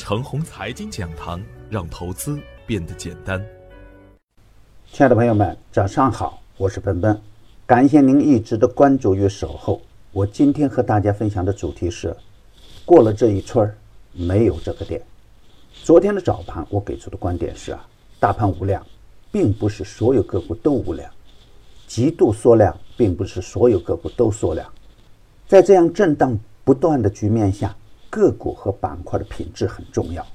程红财经讲堂，让投资变得简单。亲爱的朋友们，早上好，我是奔奔，感谢您一直的关注与守候。我今天和大家分享的主题是：过了这一村儿，没有这个店。昨天的早盘，我给出的观点是啊，大盘无量，并不是所有个股都无量；极度缩量，并不是所有个股都缩量。在这样震荡不断的局面下，个股和板块的品质很重要。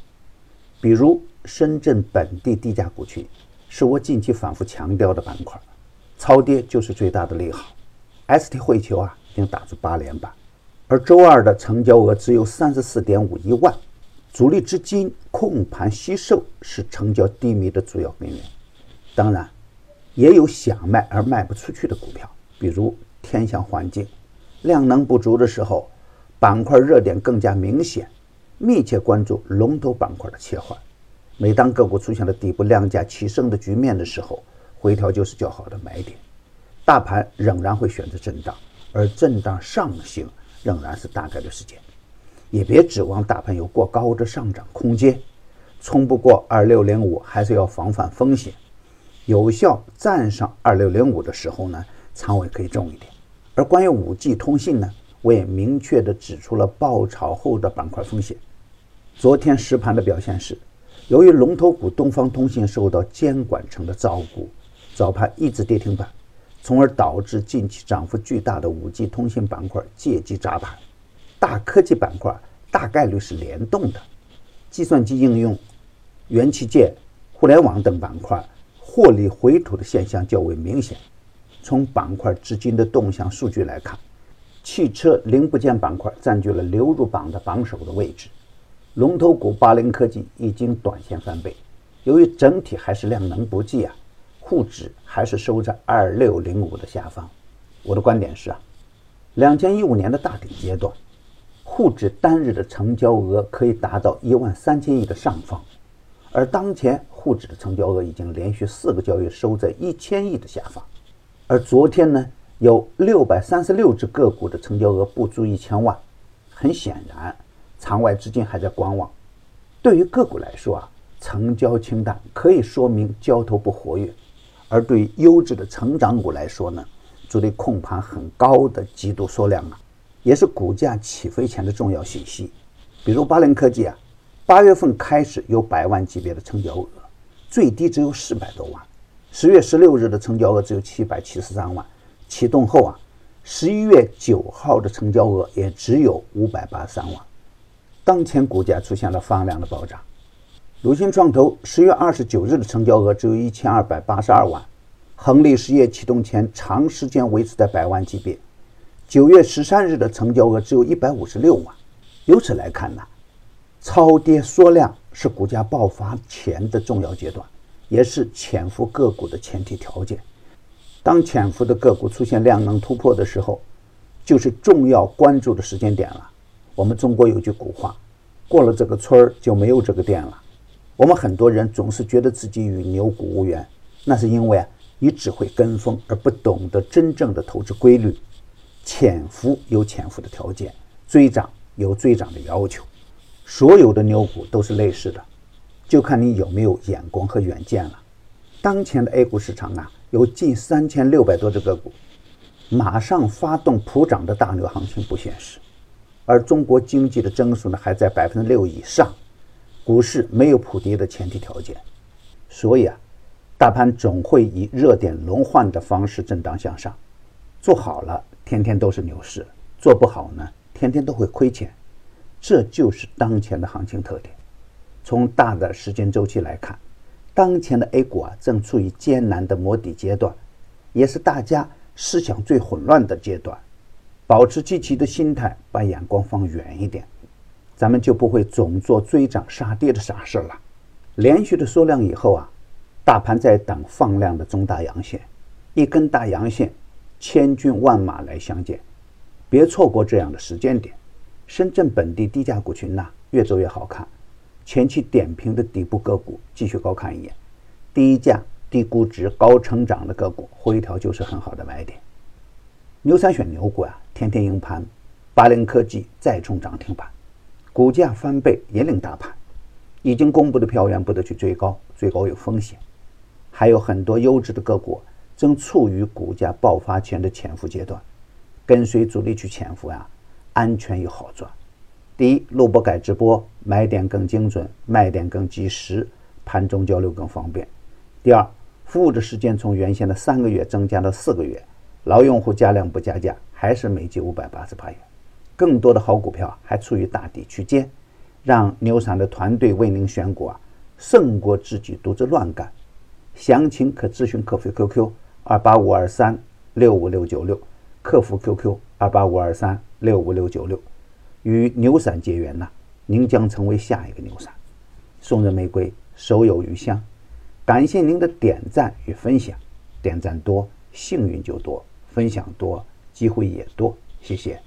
比如深圳本地低价股群，是我近期反复强调的板块，超跌就是最大的利好。ST 汇球啊。已经打出八连板，而周二的成交额只有三十四点五一万，主力资金控盘惜售是成交低迷的主要根源。当然，也有想卖而卖不出去的股票，比如天象环境，量能不足的时候，板块热点更加明显。密切关注龙头板块的切换。每当个股出现了底部量价齐升的局面的时候，回调就是较好的买点。大盘仍然会选择震荡。而震荡上行仍然是大概率事件，也别指望大盘有过高的上涨空间，冲不过二六零五还是要防范风险，有效站上二六零五的时候呢，仓位可以重一点。而关于五 G 通信呢，我也明确的指出了爆炒后的板块风险。昨天实盘的表现是，由于龙头股东方通信受到监管层的照顾，早盘一直跌停板。从而导致近期涨幅巨大的五 G 通信板块借机砸盘，大科技板块大概率是联动的，计算机应用、元器件、互联网等板块获利回吐的现象较为明显。从板块资金的动向数据来看，汽车零部件板块占据了流入榜的榜首的位置，龙头股八零科技已经短线翻倍，由于整体还是量能不济啊。沪指还是收在二六零五的下方。我的观点是啊，两千一五年的大底阶段，沪指单日的成交额可以达到一万三千亿的上方，而当前沪指的成交额已经连续四个交易收在一千亿的下方。而昨天呢，有六百三十六只个股的成交额不足一千万，很显然，场外资金还在观望。对于个股来说啊，成交清淡可以说明交投不活跃。而对于优质的成长股来说呢，主力控盘很高的极度缩量啊，也是股价起飞前的重要信息。比如八零科技啊，八月份开始有百万级别的成交额，最低只有四百多万；十月十六日的成交额只有七百七十三万，启动后啊，十一月九号的成交额也只有五百八十三万，当前股价出现了放量的暴涨。鲁信创投十月二十九日的成交额只有一千二百八十二万，恒力实业启动前长时间维持在百万级别。九月十三日的成交额只有一百五十六万。由此来看呢，超跌缩量是股价爆发前的重要阶段，也是潜伏个股的前提条件。当潜伏的个股出现量能突破的时候，就是重要关注的时间点了。我们中国有句古话：“过了这个村儿就没有这个店了。”我们很多人总是觉得自己与牛股无缘，那是因为啊，你只会跟风而不懂得真正的投资规律。潜伏有潜伏的条件，追涨有追涨的要求。所有的牛股都是类似的，就看你有没有眼光和远见了。当前的 A 股市场啊，有近三千六百多只个股，马上发动普涨的大牛行情不现实，而中国经济的增速呢，还在百分之六以上。股市没有普跌的前提条件，所以啊，大盘总会以热点轮换的方式震荡向上。做好了，天天都是牛市；做不好呢，天天都会亏钱。这就是当前的行情特点。从大的时间周期来看，当前的 A 股啊，正处于艰难的摸底阶段，也是大家思想最混乱的阶段。保持积极的心态，把眼光放远一点。咱们就不会总做追涨杀跌的傻事了。连续的缩量以后啊，大盘在等放量的中大阳线，一根大阳线，千军万马来相见，别错过这样的时间点。深圳本地低价股群呐，越走越好看。前期点评的底部个股继续高看一眼，低价、低估值、高成长的个股回调就是很好的买点。牛三选牛股啊，天天赢盘，八零科技再冲涨停板。股价翻倍引领大盘，已经公布的票源不得去追高，追高有风险。还有很多优质的个股正处于股价爆发前的潜伏阶段，跟随主力去潜伏呀，安全又好赚。第一，录播改直播，买点更精准，卖点更及时，盘中交流更方便。第二，服务的时间从原先的三个月增加到四个月，老用户加量不加价，还是每季五百八十八元。更多的好股票还处于大底区间。让牛散的团队为您选股啊，胜过自己独自乱干。详情可咨询客服 QQ 二八五二三六五六九六，客服 QQ 二八五二三六五六九六。与牛散结缘呐，您将成为下一个牛散。送人玫瑰，手有余香。感谢您的点赞与分享，点赞多，幸运就多；分享多，机会也多。谢谢。